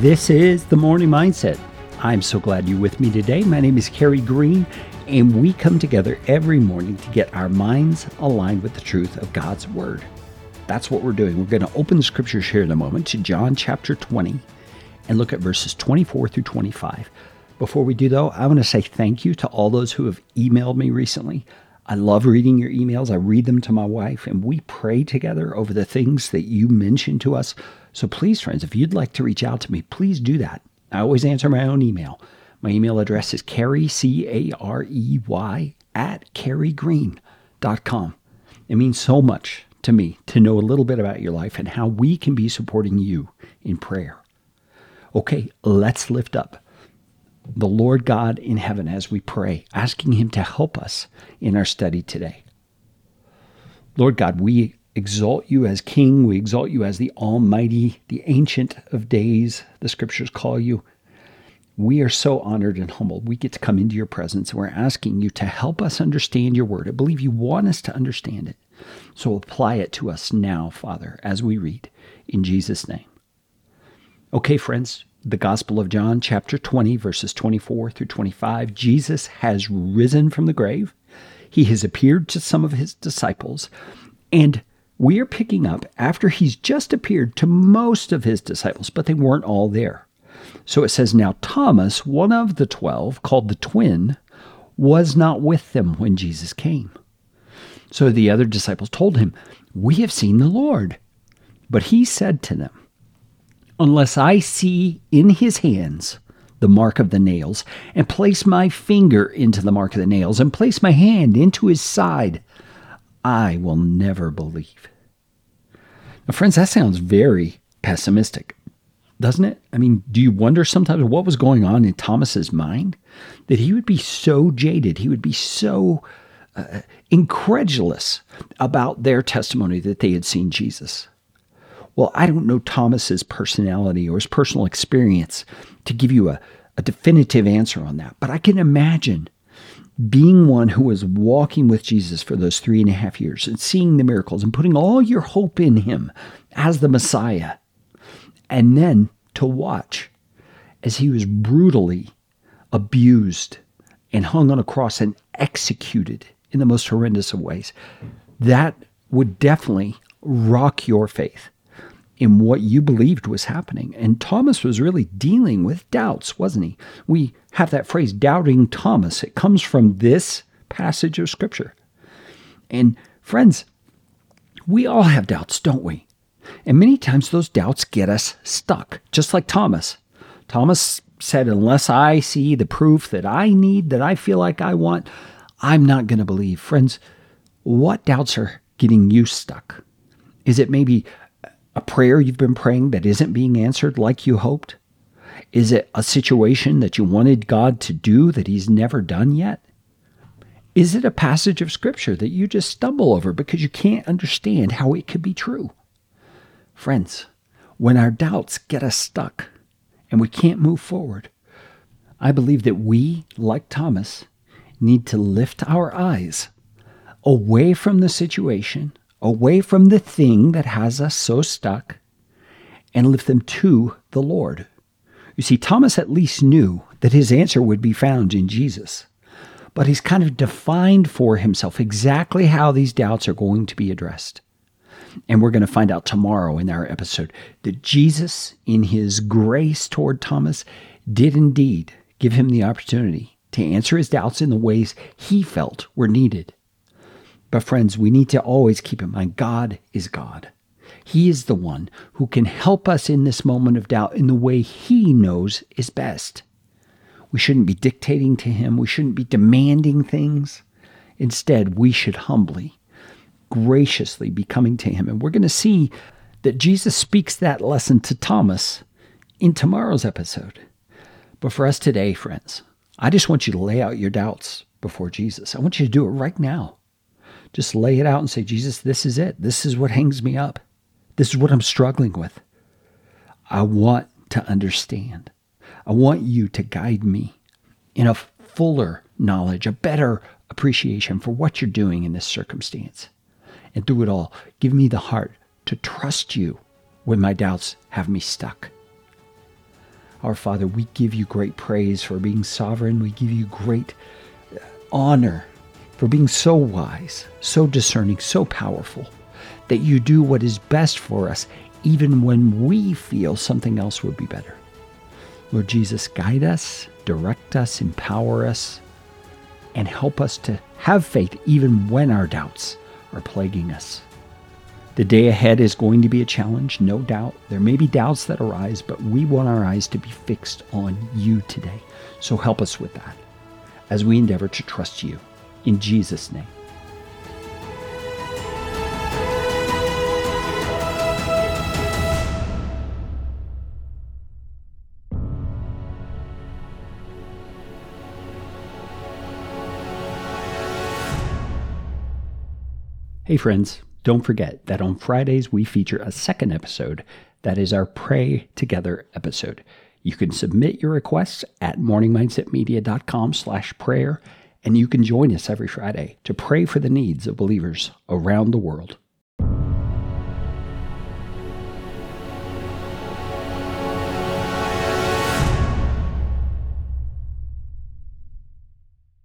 This is the Morning Mindset. I'm so glad you're with me today. My name is Carey Green, and we come together every morning to get our minds aligned with the truth of God's Word. That's what we're doing. We're going to open the scriptures here in a moment to John chapter 20 and look at verses 24 through 25. Before we do, though, I want to say thank you to all those who have emailed me recently. I love reading your emails. I read them to my wife, and we pray together over the things that you mention to us. So please, friends, if you'd like to reach out to me, please do that. I always answer my own email. My email address is Carey, C A R E Y, at careygreen.com. It means so much to me to know a little bit about your life and how we can be supporting you in prayer. Okay, let's lift up the Lord God in heaven as we pray, asking Him to help us in our study today. Lord God, we exalt you as King. We exalt you as the Almighty, the Ancient of Days, the scriptures call you. We are so honored and humbled. We get to come into your presence. We're asking you to help us understand your word. I believe you want us to understand it. So apply it to us now, Father, as we read. In Jesus' name. Okay, friends, the Gospel of John, chapter 20, verses 24 through 25. Jesus has risen from the grave. He has appeared to some of his disciples, and we are picking up after he's just appeared to most of his disciples, but they weren't all there. So it says, Now Thomas, one of the twelve, called the twin, was not with them when Jesus came. So the other disciples told him, We have seen the Lord. But he said to them, Unless I see in his hands the mark of the nails, and place my finger into the mark of the nails, and place my hand into his side, I will never believe. Now, friends, that sounds very pessimistic, doesn't it? I mean, do you wonder sometimes what was going on in Thomas's mind? That he would be so jaded, he would be so uh, incredulous about their testimony that they had seen Jesus. Well, I don't know Thomas's personality or his personal experience to give you a, a definitive answer on that, but I can imagine being one who was walking with Jesus for those three and a half years and seeing the miracles and putting all your hope in him as the Messiah, and then to watch as he was brutally abused and hung on a cross and executed in the most horrendous of ways, that would definitely rock your faith in what you believed was happening. And Thomas was really dealing with doubts, wasn't he? We have that phrase, doubting Thomas. It comes from this passage of Scripture. And friends, we all have doubts, don't we? And many times those doubts get us stuck, just like Thomas. Thomas said, Unless I see the proof that I need, that I feel like I want, I'm not going to believe. Friends, what doubts are getting you stuck? Is it maybe a prayer you've been praying that isn't being answered like you hoped? Is it a situation that you wanted God to do that He's never done yet? Is it a passage of Scripture that you just stumble over because you can't understand how it could be true? Friends, when our doubts get us stuck and we can't move forward, I believe that we, like Thomas, need to lift our eyes away from the situation away from the thing that has us so stuck and lift them to the Lord. You see, Thomas at least knew that his answer would be found in Jesus, but he's kind of defined for himself exactly how these doubts are going to be addressed. And we're going to find out tomorrow in our episode that Jesus, in his grace toward Thomas, did indeed give him the opportunity to answer his doubts in the ways he felt were needed. But, friends, we need to always keep in mind God is God. He is the one who can help us in this moment of doubt in the way He knows is best. We shouldn't be dictating to Him, we shouldn't be demanding things. Instead, we should humbly, graciously be coming to Him. And we're going to see that Jesus speaks that lesson to Thomas in tomorrow's episode. But for us today, friends, I just want you to lay out your doubts before Jesus. I want you to do it right now. Just lay it out and say, Jesus, this is it. This is what hangs me up. This is what I'm struggling with. I want to understand. I want you to guide me in a fuller knowledge, a better appreciation for what you're doing in this circumstance. And through it all, give me the heart to trust you when my doubts have me stuck. Our Father, we give you great praise for being sovereign. We give you great uh, honor for being so wise, so discerning, so powerful, that you do what is best for us, even when we feel something else would be better. Lord Jesus, guide us, direct us, empower us, and help us to have faith even when our doubts are plaguing us. The day ahead is going to be a challenge, no doubt. There may be doubts that arise, but we want our eyes to be fixed on you today. So help us with that as we endeavor to trust you. In Jesus' name. Hey, friends, don't forget that on Fridays we feature a second episode that is our Pray Together episode. You can submit your requests at morningmindsetmedia.com slash prayer, and you can join us every Friday to pray for the needs of believers around the world.